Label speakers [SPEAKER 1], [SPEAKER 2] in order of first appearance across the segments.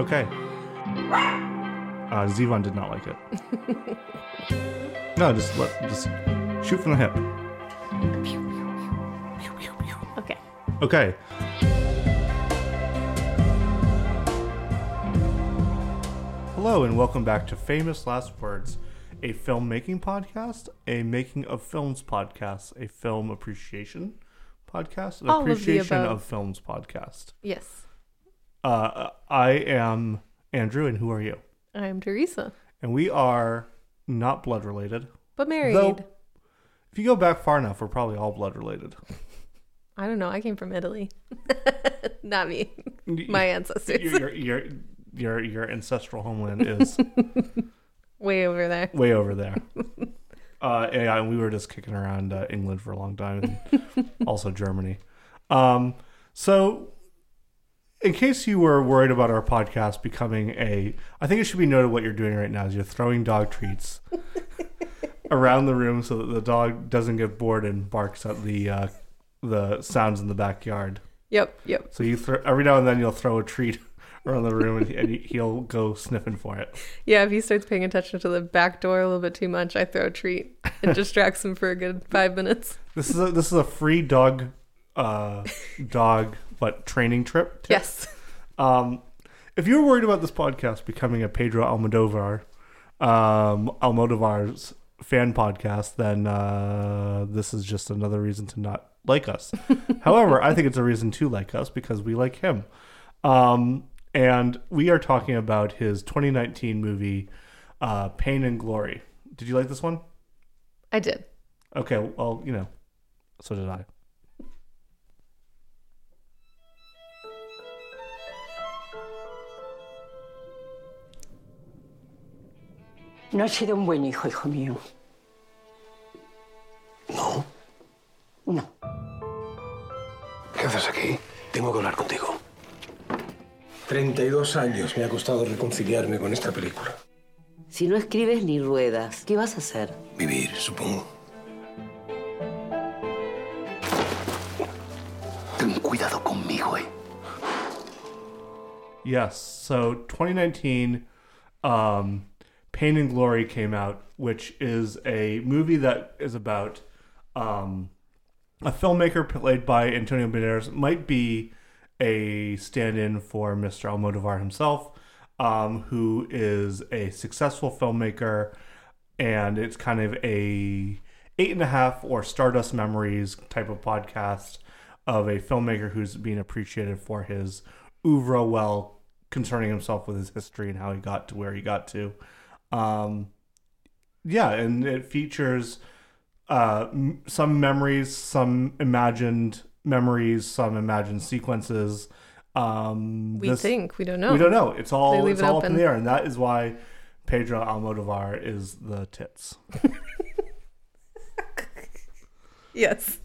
[SPEAKER 1] Okay. Uh, Zevon did not like it. no, just let just shoot from the hip.
[SPEAKER 2] Okay.
[SPEAKER 1] Okay. Hello and welcome back to Famous Last Words, a filmmaking podcast, a making of films podcast, a film appreciation podcast, an
[SPEAKER 2] All of the
[SPEAKER 1] appreciation
[SPEAKER 2] above.
[SPEAKER 1] of films podcast.
[SPEAKER 2] Yes.
[SPEAKER 1] Uh, I am Andrew, and who are you?
[SPEAKER 2] I'm Teresa,
[SPEAKER 1] And we are not blood related.
[SPEAKER 2] but married.
[SPEAKER 1] Though, if you go back far enough, we're probably all blood related.
[SPEAKER 2] I don't know. I came from Italy. Not me. My ancestors.
[SPEAKER 1] your, your, your, your, ancestral homeland is
[SPEAKER 2] Way over there.
[SPEAKER 1] way over there. Uh, yeah, and we were just kicking around uh, England for a long time, and also Germany. Um, so, in case you were worried about our podcast becoming a, I think it should be noted what you're doing right now is you're throwing dog treats around the room so that the dog doesn't get bored and barks at the uh, the sounds in the backyard.
[SPEAKER 2] Yep. Yep.
[SPEAKER 1] So you throw every now and then you'll throw a treat around the room and, and he'll go sniffing for it.
[SPEAKER 2] Yeah. If he starts paying attention to the back door a little bit too much, I throw a treat. It distracts him for a good five minutes.
[SPEAKER 1] This is a, this is a free dog, uh, dog what training trip. tip.
[SPEAKER 2] Yes.
[SPEAKER 1] Um, if you're worried about this podcast becoming a Pedro Almodovar, um, Almodovar's fan podcast, then uh, this is just another reason to not like us. However, I think it's a reason to like us because we like him. Um, and we are talking about his 2019 movie, uh, Pain and Glory. Did you like this one?
[SPEAKER 2] I did.
[SPEAKER 1] Okay, well, you know, so did I.
[SPEAKER 3] No has sido un buen hijo, hijo mío.
[SPEAKER 4] No.
[SPEAKER 3] No.
[SPEAKER 4] ¿Qué haces aquí? Tengo que hablar contigo. 32 años me ha costado reconciliarme con esta película.
[SPEAKER 5] Si no escribes ni ruedas, ¿qué vas a hacer?
[SPEAKER 4] Vivir, supongo. Ten cuidado conmigo, eh.
[SPEAKER 1] Yes. So 2019, um, Pain and Glory came out, which is a movie that is about um, a filmmaker played by Antonio Banderas. Might be a stand-in for Mr. Almodovar himself, um, who is a successful filmmaker, and it's kind of a eight and a half or Stardust Memories type of podcast of a filmmaker who's being appreciated for his oeuvre well concerning himself with his history and how he got to where he got to. Um, yeah, and it features uh, m- some memories, some imagined memories, some imagined sequences. Um,
[SPEAKER 2] We
[SPEAKER 1] this-
[SPEAKER 2] think we don't know.
[SPEAKER 1] we don't know. It's all it's
[SPEAKER 2] it
[SPEAKER 1] all up in
[SPEAKER 2] open.
[SPEAKER 1] the air, and that is why Pedro Almodovar is the tits.
[SPEAKER 2] Yes.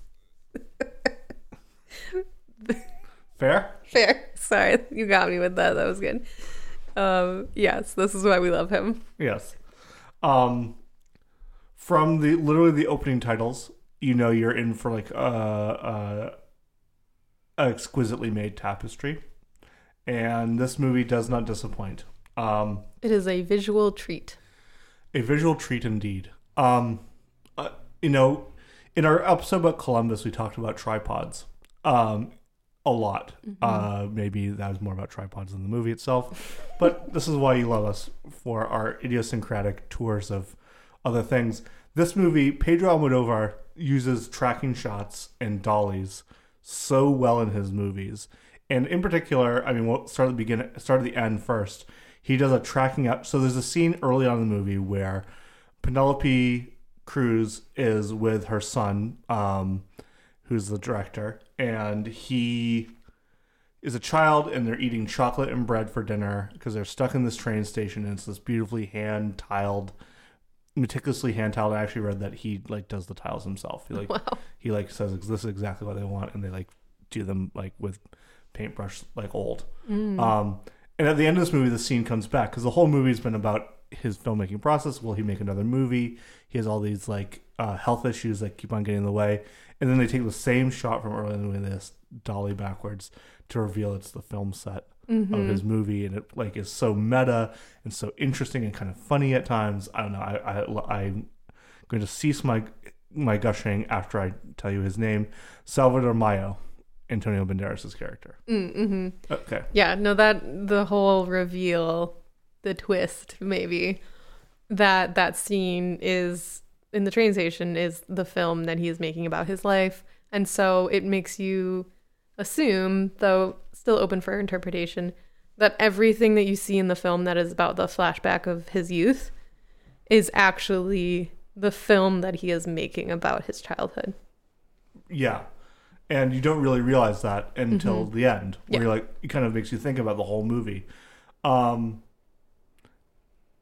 [SPEAKER 1] Fair.
[SPEAKER 2] Fair. Sorry, you got me with that. That was good. Um, yes, this is why we love him.
[SPEAKER 1] Yes. Um, from the literally the opening titles, you know you're in for like a, a, a exquisitely made tapestry, and this movie does not disappoint. Um,
[SPEAKER 2] It is a visual treat.
[SPEAKER 1] a visual treat indeed. Um, uh, you know, in our episode about Columbus, we talked about tripods um, a lot. Uh, maybe that was more about tripods than the movie itself. But this is why you love us for our idiosyncratic tours of other things. This movie, Pedro Almodovar uses tracking shots and dollies so well in his movies. And in particular, I mean, we'll start at the beginning, start at the end first. He does a tracking up. So there's a scene early on in the movie where Penelope Cruz is with her son, um, who's the director, and he is a child, and they're eating chocolate and bread for dinner because they're stuck in this train station, and it's this beautifully hand tiled, meticulously hand tiled. I actually read that he like does the tiles himself. He like
[SPEAKER 2] Wow.
[SPEAKER 1] he like says this is exactly what they want, and they like do them like with paintbrush like old. Um, and at the end of this movie, the scene comes back because the whole movie's been about his filmmaking process. Will he make another movie? He has all these like uh, health issues that keep on getting in the way, and then they take the same shot from earlier in the movie, this dolly backwards to reveal it's the film set. of his movie, and it like is so meta and so interesting and kind of funny at times. I don't know. I, I I'm going to cease my my gushing after I tell you his name, Salvador Mallo, Antonio Banderas' character.
[SPEAKER 2] Mm-hmm.
[SPEAKER 1] Okay.
[SPEAKER 2] Yeah, no, that the whole reveal, the twist, maybe that that scene is in the train station is the film that he is making about his life, and so it makes you assume, though still open for interpretation, that everything that you see in the film that is about the flashback of his youth is actually the film that he is making about his childhood.
[SPEAKER 1] Yeah. And you don't really realize that until the end, where
[SPEAKER 2] Yeah.
[SPEAKER 1] you're like, it kind of makes you think about the whole movie. Um,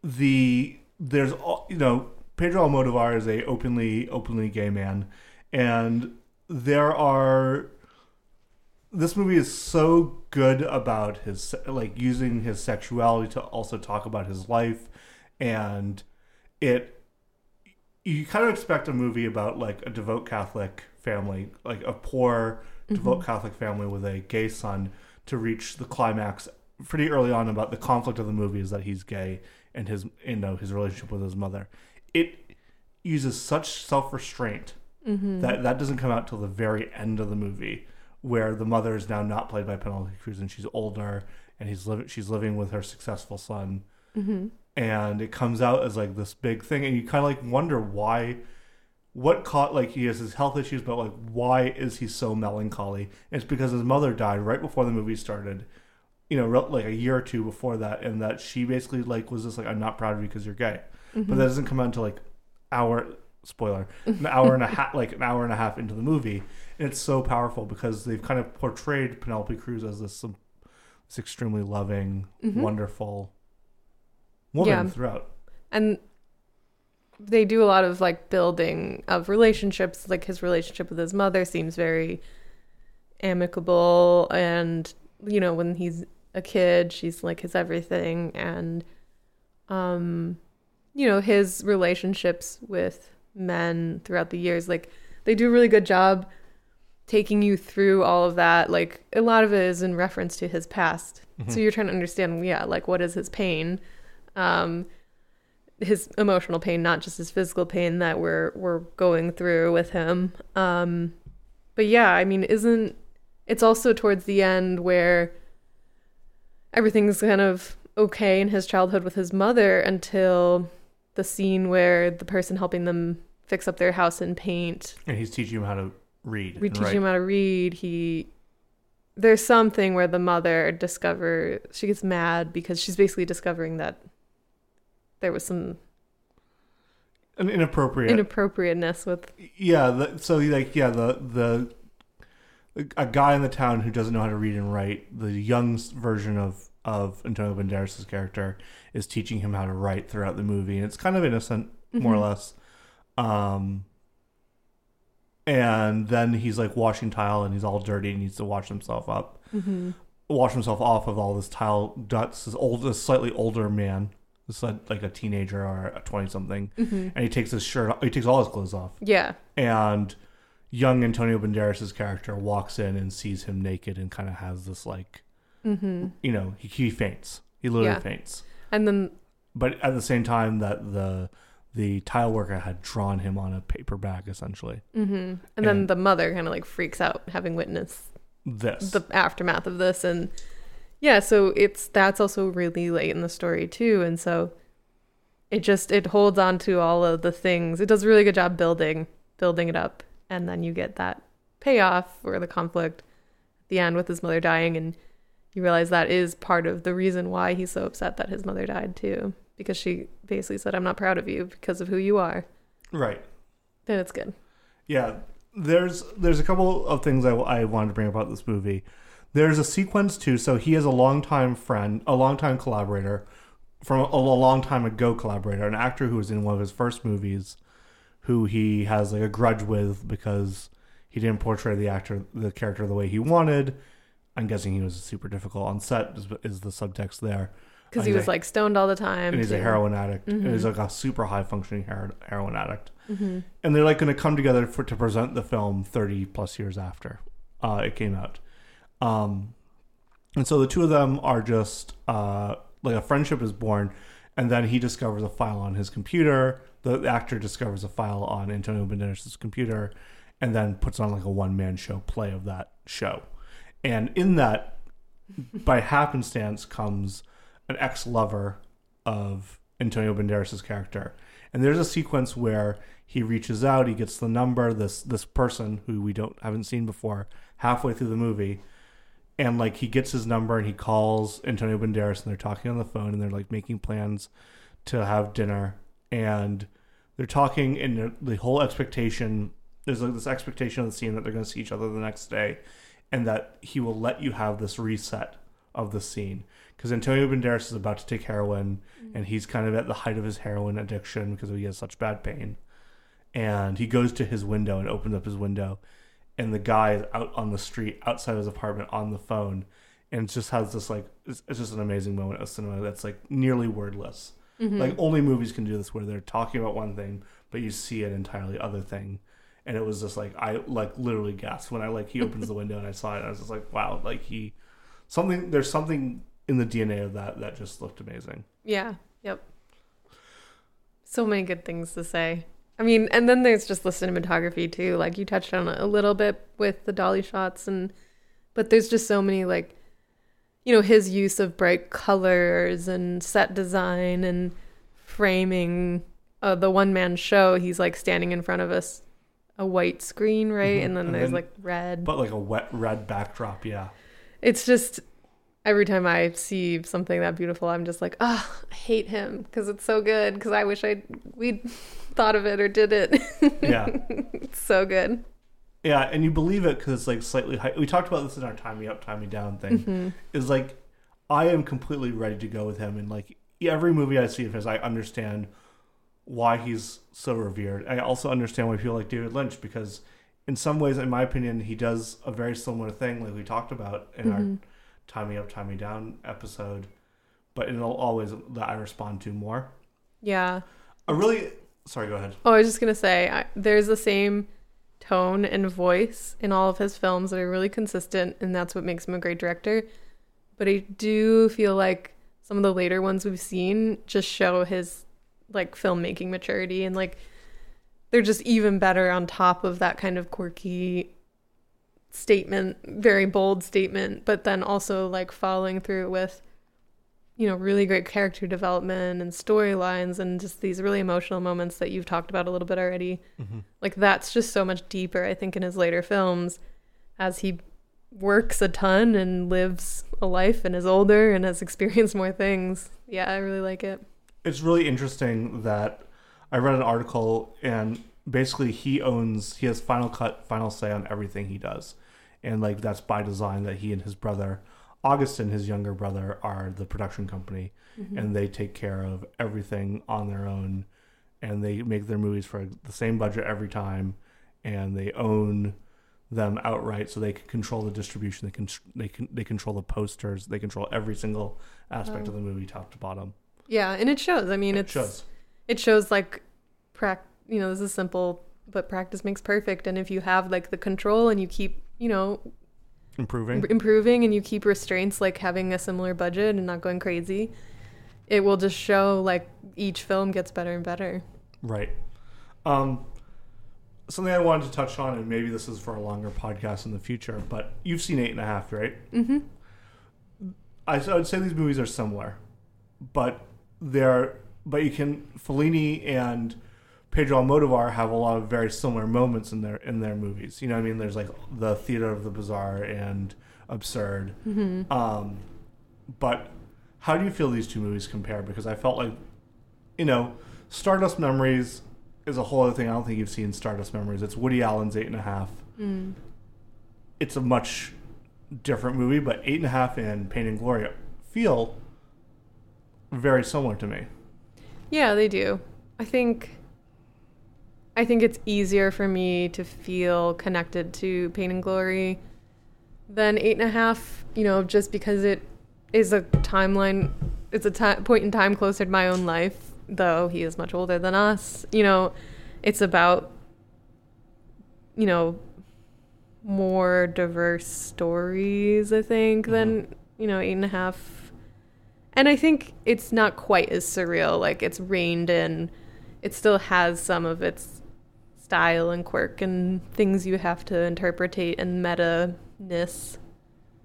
[SPEAKER 1] the there's all you know, Pedro Almodovar is a openly openly gay man, and there are. This movie is so good about his like using his sexuality to also talk about his life, and it you kind of expect a movie about like a devout Catholic family, like a poor mm-hmm. devout Catholic family with a gay son, to reach the climax pretty early on about the conflict of the movie is that he's gay and his you know his relationship with his mother. It uses such self restraint mm-hmm. that that doesn't come out till the very end of the movie, where the mother is now not played by Penelope Cruz and she's older and he's living she's living with her successful son. Mm-hmm. And it comes out as like this big thing and you kind of like wonder why what caught like he has his health issues but like why is he so melancholy? And it's because his mother died right before the movie started you know like a year or two before that and that she basically like was just like i'm not proud of you because you're gay but that doesn't come out until like hour spoiler an hour and a half like an hour and a half into the movie. And it's so powerful because they've kind of portrayed penelope cruz as this um, this extremely loving wonderful woman
[SPEAKER 2] Yeah.
[SPEAKER 1] throughout.
[SPEAKER 2] And they do a lot of like building of relationships. Like his relationship with his mother seems very amicable. And you know when he's a kid she's like his everything. And um you know his relationships with men throughout the years like they do a really good job taking you through all of that. Like a lot of it is in reference to his past. So you're trying to understand yeah like what is his pain? Um his emotional pain, not just his physical pain that we're we're going through with him. Um, but yeah, I mean, isn't it's also towards the end where everything's kind of okay in his childhood with his mother until the scene where the person helping them fix up their house and paint.
[SPEAKER 1] And he's teaching him how to read
[SPEAKER 2] we teach him how to read. He there's something where the mother discovers she gets mad because she's basically discovering that there was some
[SPEAKER 1] an inappropriate.
[SPEAKER 2] inappropriateness with
[SPEAKER 1] yeah the, so like yeah the the a guy in the town who doesn't know how to read and write the young version of of Antonio Banderas' character is teaching him how to write throughout the movie and it's kind of innocent more or mm-hmm. less. Um and then he's like washing tile and he's all dirty and needs to wash himself up. Mm-hmm. Wash himself off of all this tile guts this old this slightly older man this like like a teenager or a 20 something mm-hmm. and he takes his shirt off, he takes all his clothes off.
[SPEAKER 2] Yeah.
[SPEAKER 1] And young Antonio Banderas' character walks in and sees him naked and kind of has this like, Mm-hmm. you know, he, he faints. He literally
[SPEAKER 2] Yeah.
[SPEAKER 1] faints.
[SPEAKER 2] and then
[SPEAKER 1] But at the same time, that the the tile worker had drawn him on a paper bag, essentially. Mm-hmm.
[SPEAKER 2] and then the mother kind of like freaks out having witnessed
[SPEAKER 1] This,
[SPEAKER 2] the aftermath of this and yeah so it's that's also really late in the story too and so it just it holds on to all of the things it does a really good job building building it up and then you get that payoff or the conflict at the end with his mother dying and you realize that is part of the reason why he's so upset that his mother died too because she basically said i'm not proud of you because of who you are
[SPEAKER 1] right?
[SPEAKER 2] then it's good
[SPEAKER 1] Yeah, there's there's a couple of things I, I wanted to bring about this movie. There's a sequence too. So he has a longtime friend, a longtime collaborator from a, a long time ago collaborator, an actor who was in one of his first movies, who he has like a grudge with because he didn't portray the actor the character the way he wanted. I'm guessing he was super difficult on set. Is, is the subtext there?
[SPEAKER 2] because
[SPEAKER 1] Uh,
[SPEAKER 2] he was
[SPEAKER 1] a-
[SPEAKER 2] like stoned all the time
[SPEAKER 1] and he's a heroin addict. And he's like a super high functioning heroin addict. And they're like going to come together for to present the film 30 plus years after uh, it came out. Um, And so the two of them are just uh, like a friendship is born, and then he discovers a file on his computer. The actor discovers a file on Antonio Banderas' computer, and then puts on like a one man show play of that show. And in that, by happenstance, comes an ex lover of Antonio Banderas' character. And there's a sequence where he reaches out, he gets the number, this this person who we don't haven't seen before, halfway through the movie, and like he gets his number and he calls Antonio Banderas and they're talking on the phone and they're like making plans to have dinner and they're talking and the- the whole expectation there's like this expectation of the scene that they're going to see each other the next day and that he will let you have this reset of the scene. Because Antonio Banderas is about to take heroin mm. and he's kind of at the height of his heroin addiction because he has such bad pain. And he goes to his window and opens up his window and the guy is out on the street outside his apartment on the phone and just has this like it's, it's just an amazing moment of cinema that's like nearly wordless. Mm-hmm. Like only movies can do this where they're talking about one thing but you see an entirely other thing and it was just like i like literally gasped when i like he opens the window and i saw it i was just like wow like he something there's something in the dna of that that just looked amazing
[SPEAKER 2] Yeah. Yep. So many good things to say. I mean, and then there's just the cinematography too. Like you touched on a little bit with the dolly shots and but there's just so many like you know, his use of bright colors and set design and framing uh, the one man show, he's like standing in front of us a white screen, right?
[SPEAKER 1] Mhm.
[SPEAKER 2] And then
[SPEAKER 1] And
[SPEAKER 2] there's
[SPEAKER 1] then-
[SPEAKER 2] like red.
[SPEAKER 1] but like a wet red backdrop yeah
[SPEAKER 2] it's just every time I see something that beautiful, I'm just like, ah, I hate him because it's so good. Because I wish I we'd thought of it or did it.
[SPEAKER 1] yeah
[SPEAKER 2] it's so good.
[SPEAKER 1] Yeah, and you believe it because it's like slightly high. We talked about this in our "Tie Me Up, Tie Me Down" thing. Is like I am completely ready to go with him, and like every movie I see of his, I understand why he's so revered. I also understand why people like David Lynch because, in some ways, in my opinion, he does a very similar thing, like we talked about in our mm-hmm. "Tie Me Up, Tie Me Down" episode. But it'll always that I respond to more.
[SPEAKER 2] Yeah.
[SPEAKER 1] I really sorry. Go ahead.
[SPEAKER 2] Oh, I was just gonna say, I, there's the same tone and voice in all of his films that are really consistent, and that's what makes him a great director. But I do feel like some of the later ones we've seen just show his like filmmaking maturity, and like they're just even better on top of that kind of quirky statement, very bold statement, but then also like following through with you know, really great character development and storylines and just these really emotional moments that you've talked about a little bit already. Mm-hmm. Like that's just so much deeper, I think, in his later films as he works a ton and lives a life and is older and has experienced more things. Yeah, I really like it.
[SPEAKER 1] It's really interesting that I read an article and basically he owns he has final cut final say on everything he does. And like that's by design that he and his brother Augustin his younger brother are the production company. Mm-hmm. And they take care of everything on their own. And they make their movies for the same budget every time. And they own them outright so they can control the distribution. They can they can they control the posters. They control every single aspect of the movie top to bottom
[SPEAKER 2] Yeah, and it shows. I mean,
[SPEAKER 1] it
[SPEAKER 2] it's
[SPEAKER 1] shows
[SPEAKER 2] it shows like prac you know, this is simple, but practice makes perfect and if you have like the control and you keep, you know,
[SPEAKER 1] improving
[SPEAKER 2] improving and you keep restraints like having a similar budget and not going crazy, it will just show like each film gets better and better.
[SPEAKER 1] Right. Um, something I wanted to touch on, and maybe this is for a longer podcast in the future, but you've seen Eight and a Half, right? Mm-hmm. I, I would say these movies are similar, but they're but you can Fellini and Pedro Almodovar have a lot of very similar moments in their in their movies. You know, what I mean, there's like the theater of the bizarre and absurd. Um, but how do you feel these two movies compare? Because I felt like you know, Stardust Memories is a whole other thing. I don't think you've seen Stardust Memories. It's Woody Allen's Eight and a Half. It's a much different movie, but Eight and a Half and Pain and Glory feel very similar to me.
[SPEAKER 2] Yeah, they do. I think I think it's easier for me to feel connected to Pain and Glory than Eight and a Half, you know, just because it is a timeline it's a point in time closer to my own life, though he is much older than us. You know, it's about you know more diverse stories, I think, than mm-hmm. you know, eight and a half. And I think it's not quite as surreal. Like it's reined in. It still has some of its style and quirk and things you have to interpretate and meta ness,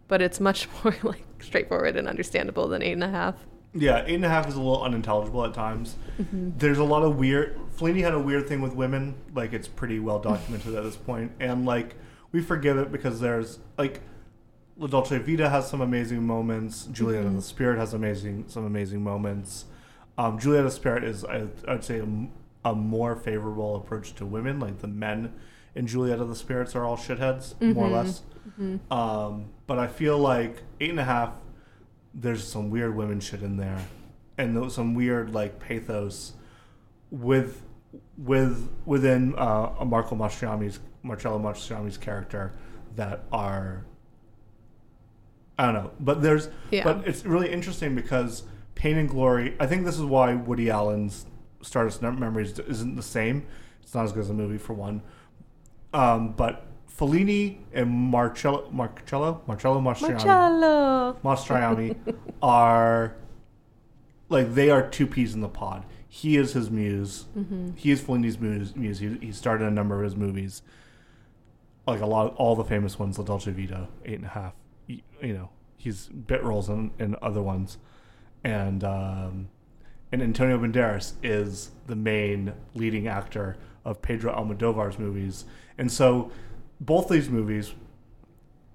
[SPEAKER 2] but it's much more like straightforward and understandable than eight and a half.
[SPEAKER 1] Yeah, eight and a half is a little unintelligible at times. Mm-hmm. There's a lot of weird. Fellini had a weird thing with women. Like it's pretty well documented at this point, and like we forgive it because there's like La Dolce Vita has some amazing moments. Juliet and the Spirit has amazing some amazing moments. Um, Juliet and the Spirit is I, I'd say a more favorable approach to women. Like the men in Juliet and the Spirits are all shitheads, more or less. Um, but I feel like eight and a half there's some weird women shit in there, and some weird like pathos with with within uh, Marco Mastroianni's Marcello Mastroianni's character that are I don't know, but there's
[SPEAKER 2] Yeah.
[SPEAKER 1] but it's really interesting because Pain and Glory. I think this is why Woody Allen's Stardust Memories isn't the same. It's not as good as a movie for one. Um, but Fellini and Marcello Marcello Marcello Mastroianni
[SPEAKER 2] Marcello.
[SPEAKER 1] Mastroianni are like they are two peas in the pod. He is his muse. He is Fellini's muse. muse. He, he started a number of his movies, like a lot, all the famous ones, La Dolce Vita, Eight and a Half. You, know, he's bit roles in, in other ones, and um, and Antonio Banderas is the main leading actor of Pedro Almodovar's movies, and so both these movies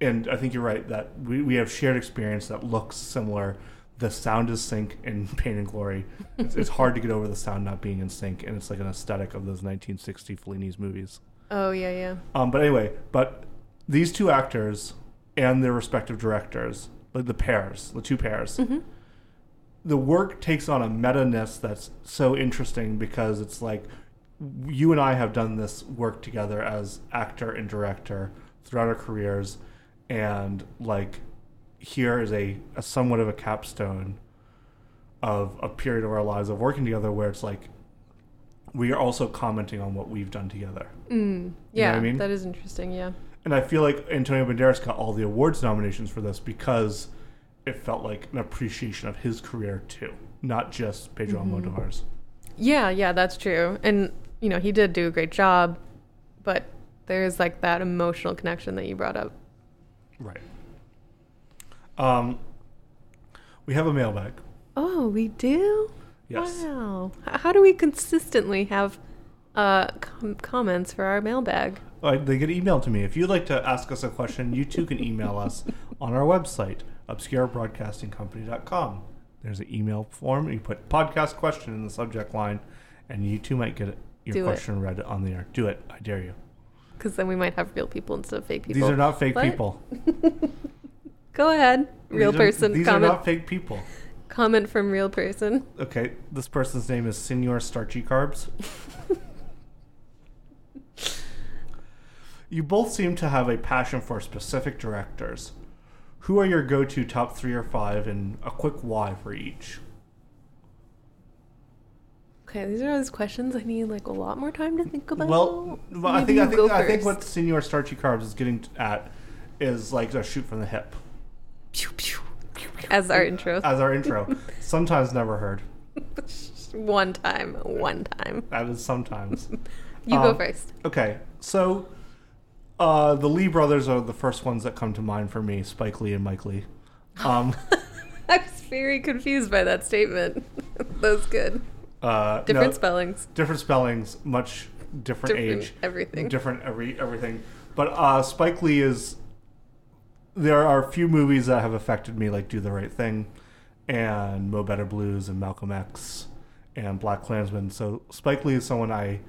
[SPEAKER 1] and I think you're right that we, we have shared experience that looks similar. The sound is sync in Pain and Glory. It's, it's hard to get over the sound not being in sync, and it's like an aesthetic of those 1960 Fellini's movies.
[SPEAKER 2] Oh yeah, yeah.
[SPEAKER 1] Um, but anyway, but these two actors and their respective directors, like the pairs, the two pairs, mm-hmm. the work takes on a meta ness that's so interesting because it's like you and I have done this work together as actor and director throughout our careers, and like here is a, a somewhat of a capstone of a period of our lives of working together where it's like we are also commenting on what we've done together. Mm.
[SPEAKER 2] Yeah,
[SPEAKER 1] I mean?
[SPEAKER 2] that is interesting. Yeah.
[SPEAKER 1] And I feel like Antonio Banderas got all the awards nominations for this because it felt like an appreciation of his career too, not just Pedro Almodovar's.
[SPEAKER 2] Yeah, yeah, that's true. And you know, he did do a great job, but there is like that emotional connection that you brought up.
[SPEAKER 1] Right. Um, we have a mailbag.
[SPEAKER 2] Oh, we do.
[SPEAKER 1] Yes.
[SPEAKER 2] Wow. How do we consistently have uh com- comments for our mailbag?
[SPEAKER 1] Uh, they get emailed to me. If you'd like to ask us a question, you too can email us on our website, obscurebroadcastingcompany.com. There's an email form. You put podcast question in the subject line, and you too might get your
[SPEAKER 2] Do it.
[SPEAKER 1] question read on the air. Do it. I dare you.
[SPEAKER 2] Because then we might have real people instead of fake people.
[SPEAKER 1] These are not fake
[SPEAKER 2] What?
[SPEAKER 1] people.
[SPEAKER 2] Go ahead, real
[SPEAKER 1] These are-
[SPEAKER 2] person.
[SPEAKER 1] These
[SPEAKER 2] comment.
[SPEAKER 1] are not fake people.
[SPEAKER 2] comment from real person.
[SPEAKER 1] Okay, this person's name is Senor Starchy Carbs. you both seem to have a passion for specific directors. Who are your go to top three or five, and a quick why for each?
[SPEAKER 2] Okay, these are all these questions I need like a lot more time to think about.
[SPEAKER 1] Well, well I think I think
[SPEAKER 2] go
[SPEAKER 1] I think what Senor Starchy Carbs is getting at is like a shoot from the hip
[SPEAKER 2] Pew, pew, pew, as our intro.
[SPEAKER 1] as our intro. Sometimes never heard.
[SPEAKER 2] one time, one time.
[SPEAKER 1] That is sometimes.
[SPEAKER 2] You go
[SPEAKER 1] Um,
[SPEAKER 2] first.
[SPEAKER 1] Okay, so uh, the Lee brothers are the first ones that come to mind for me: Spike Lee and Mike Lee. Um,
[SPEAKER 2] I was very confused by that statement. that was good.
[SPEAKER 1] uh,
[SPEAKER 2] Different
[SPEAKER 1] no,
[SPEAKER 2] spellings,
[SPEAKER 1] different spellings, much different,
[SPEAKER 2] different
[SPEAKER 1] age,
[SPEAKER 2] everything.
[SPEAKER 1] different every everything. But uh, Spike Lee is. There are a few movies that have affected me, like Do the Right Thing, and Mo Better Blues, and Malcolm X, and Black Klansman. So Spike Lee is someone I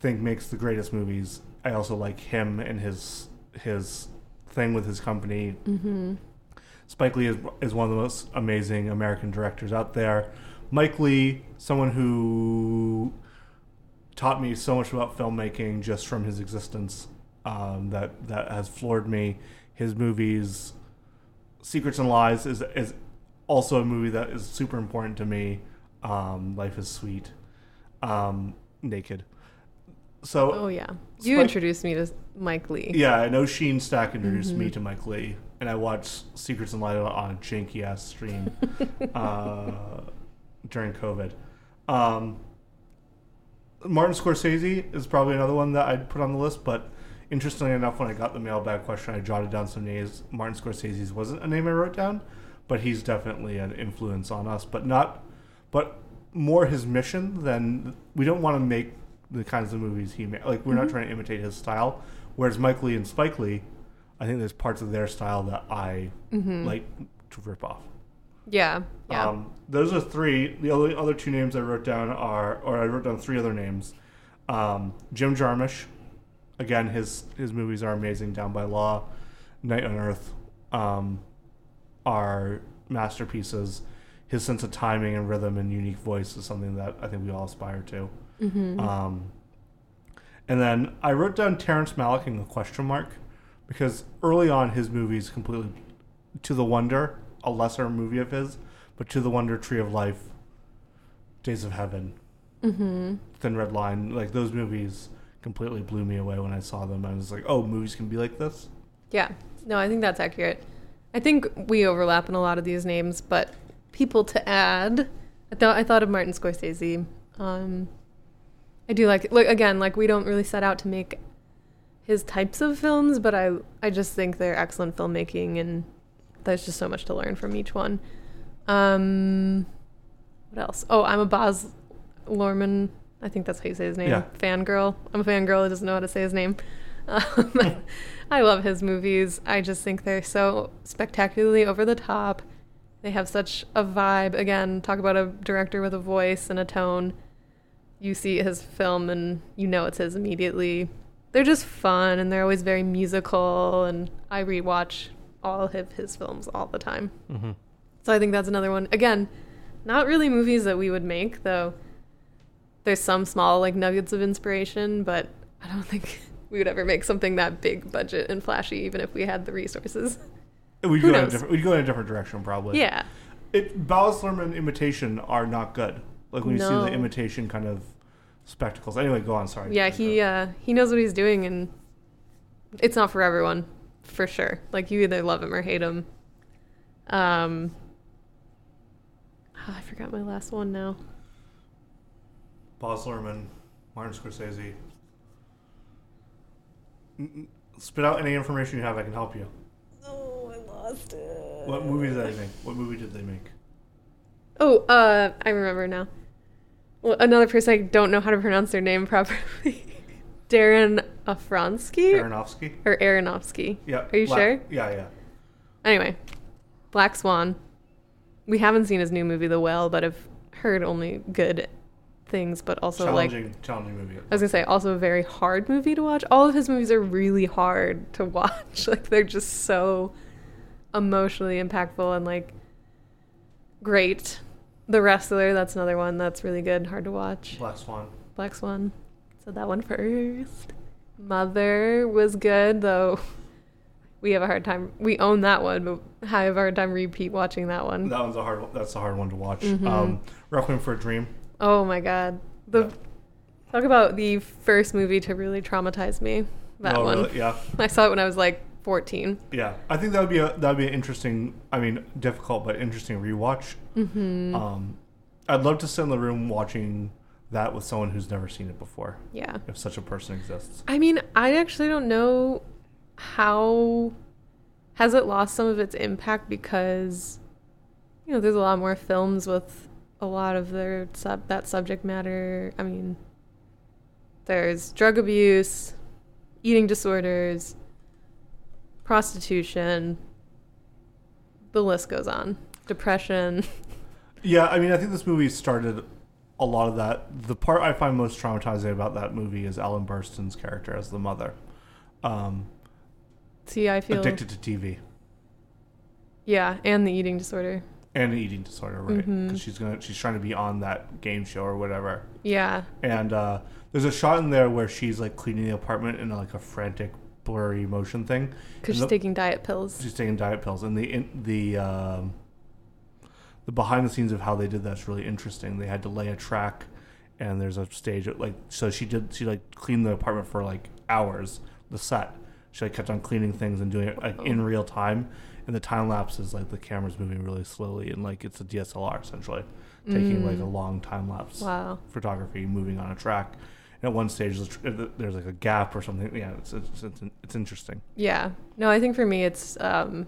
[SPEAKER 1] think makes the greatest movies. I also like him and his his thing with his company. Mm-hmm. Spike Lee is, is one of the most amazing American directors out there. Mike Lee, someone who taught me so much about filmmaking just from his existence um, that that has floored me. His movies, Secrets and Lies, is is also a movie that is super important to me. Um, Life is Sweet, um, Naked. So
[SPEAKER 2] Oh yeah, you
[SPEAKER 1] Spike-
[SPEAKER 2] introduced me to Mike Lee.
[SPEAKER 1] yeah, I know Sheen Stack introduced me to Mike Lee, and I watched Secrets and Light on a janky ass stream uh, during COVID. Um, Martin Scorsese is probably another one that I'd put on the list, but interestingly enough, when I got the mailbag question, I jotted down some names. Martin Scorsese's wasn't a name I wrote down, but he's definitely an influence on us, but not, but more his mission than we don't want to make the kinds of movies he made. Like we're not trying to imitate his style. Whereas Mike Lee and Spike Lee, I think there's parts of their style that I like to rip off.
[SPEAKER 2] Yeah. Yeah.
[SPEAKER 1] Um, those are three. The other other two names I wrote down are, or I wrote down three other names. Um, Jim Jarmusch, again, his his movies are amazing. Down by Law, Night on Earth, um, are masterpieces. His sense of timing and rhythm and unique voice is something that I think we all aspire to. Um, and then I wrote down Terrence Malick in a question mark because early on his movies completely to the Wonder, a lesser movie of his, but to the Wonder, Tree of Life, Days of Heaven, mm-hmm. Thin Red Line, like those movies completely blew me away when I saw them. I was like, oh, movies can be like this.
[SPEAKER 2] Yeah. No, I think that's accurate. I think we overlap in a lot of these names, but people to add. I thought I thought of Martin Scorsese. Um, I do like like again like we don't really set out to make his types of films, but I I just think they're excellent filmmaking and there's just so much to learn from each one. Um, what else? Oh, I'm a Boz Lorman. I think that's how you say his name.
[SPEAKER 1] Yeah.
[SPEAKER 2] Fangirl. I'm a fangirl who doesn't know how to say his name. Um, I love his movies. I just think they're so spectacularly over the top. They have such a vibe. Again, talk about a director with a voice and a tone. You see his film and you know it's his immediately. They're just fun and they're always very musical. And I rewatch all of his films all the time. Mm-hmm. So I think that's another one. Again, not really movies that we would make, though. There's some small like nuggets of inspiration, but I don't think we would ever make something that big budget and flashy, even if we had the resources.
[SPEAKER 1] We'd
[SPEAKER 2] Who
[SPEAKER 1] go, in a different, we'd go in a different direction, probably.
[SPEAKER 2] Yeah,
[SPEAKER 1] It, Baz Luhrmann imitation are not good. Like when you see the imitation kind of spectacles. Anyway, go on. Sorry.
[SPEAKER 2] yeah. He uh, he knows what he's doing, and it's not for everyone, for sure. Like you either love him or hate him. Um, I forgot my last one now.
[SPEAKER 1] Baz Luhrmann, Martin Scorsese. N- n- Spit out any information you have. I can help you.
[SPEAKER 2] Oh, I lost it.
[SPEAKER 1] What movie did they make? What movie did they make?
[SPEAKER 2] Oh, uh, I remember now. Another person I don't know how to pronounce their name properly. Darren Afronsky
[SPEAKER 1] Aronofsky.
[SPEAKER 2] or Aronofsky.
[SPEAKER 1] Yeah.
[SPEAKER 2] Are you sure?
[SPEAKER 1] Yeah, yeah.
[SPEAKER 2] Anyway, Black Swan. We haven't seen his new movie, The Whale, but I've heard only good things. But also, like,
[SPEAKER 1] challenging, challenging movie.
[SPEAKER 2] I was gonna say, also a very hard movie to watch. All of his movies are really hard to watch. like they're just so emotionally impactful and like great. The Wrestler, that's another one that's really good, hard to watch.
[SPEAKER 1] Black Swan.
[SPEAKER 2] Black Swan. So that one first. Mother was good though. We have a hard time. We own that one, but I have a hard time repeat watching that one.
[SPEAKER 1] That one's a hard. That's a hard one to watch.
[SPEAKER 2] Mm-hmm.
[SPEAKER 1] Um, Requiem for a Dream.
[SPEAKER 2] Oh my god. The
[SPEAKER 1] Yeah.
[SPEAKER 2] talk about the first movie to really traumatize me. That
[SPEAKER 1] Oh,
[SPEAKER 2] one.
[SPEAKER 1] really? Yeah,
[SPEAKER 2] I saw it when I was like 14.
[SPEAKER 1] yeah. I think that would be a that would be an interesting. I mean, difficult but interesting rewatch. Mm-hmm. Um, I'd love to sit in the room watching that with someone who's never seen it before,
[SPEAKER 2] Yeah.
[SPEAKER 1] if such a person exists.
[SPEAKER 2] I mean, I actually don't know how has it lost some of its impact because you know, there's a lot more films with a lot of their sub that subject matter. I mean, there's drug abuse, eating disorders, prostitution. The list goes on. Depression.
[SPEAKER 1] Yeah, I mean, I think this movie started a lot of that. The part I find most traumatizing about that movie is Ellen Burstyn's character as the mother, um,
[SPEAKER 2] See, I feel
[SPEAKER 1] addicted to TV
[SPEAKER 2] Yeah, and the eating disorder.
[SPEAKER 1] and an eating disorder, right? Because
[SPEAKER 2] Mm-hmm.
[SPEAKER 1] she's gonna she's trying to be on that game show or whatever.
[SPEAKER 2] Yeah.
[SPEAKER 1] And uh, there's a shot in there where she's like cleaning the apartment in like a frantic, blurry motion thing.
[SPEAKER 2] Because she's
[SPEAKER 1] the-
[SPEAKER 2] taking diet pills.
[SPEAKER 1] she's taking diet pills, and the in, the um, the behind the scenes of how they did that's really interesting. They had to lay a track, and there's a stage like so she did she like cleaned the apartment for like hours, the set, she like kept on cleaning things and doing it like in real time. And the time lapse is like the camera's moving really slowly and like it's a DSLR essentially, taking like a long time lapse
[SPEAKER 2] Wow.
[SPEAKER 1] photography moving on a track. And at one stage, there's, uh, there's like a gap or something. Yeah, it's it's, it's, it's interesting.
[SPEAKER 2] Yeah. No, I think for me it's um,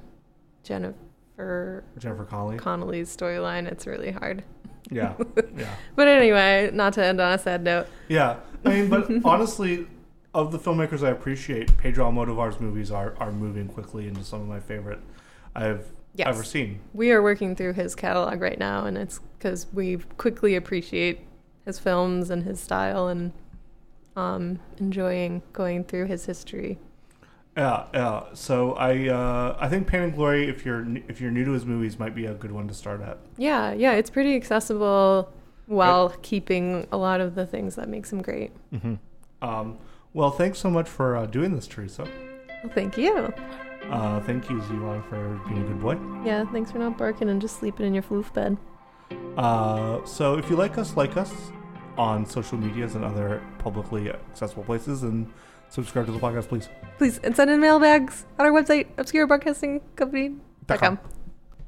[SPEAKER 2] Jennifer
[SPEAKER 1] Jennifer Connelly.
[SPEAKER 2] Connelly's storyline. It's really hard.
[SPEAKER 1] Yeah, yeah,
[SPEAKER 2] But anyway, not to end on a sad note.
[SPEAKER 1] yeah. I mean, but honestly, of the filmmakers I appreciate, Pedro Almodovar's movies are are moving quickly into some of my favorite I've
[SPEAKER 2] Yes.
[SPEAKER 1] ever seen.
[SPEAKER 2] We are working through his catalog right now, and it's because we quickly appreciate his films and his style and um, enjoying going through his history.
[SPEAKER 1] Yeah, yeah. So I uh, I think Pain and Glory, if you're if you're new to his movies, might be a good one to start at.
[SPEAKER 2] Yeah, yeah, it's pretty accessible while keeping a lot of the things that makes him great.
[SPEAKER 1] Um, well, thanks so much for uh, doing this, Teresa.
[SPEAKER 2] Well, thank you.
[SPEAKER 1] Uh, thank you, Zevon, for being a good boy.
[SPEAKER 2] Yeah, thanks for not barking and just sleeping in your floof bed.
[SPEAKER 1] Uh, so if you like us, like us on social medias and other publicly accessible places, and subscribe to the podcast, please.
[SPEAKER 2] Please, and send in mailbags on our website, obscurebroadcastingcompany.com.
[SPEAKER 1] .com.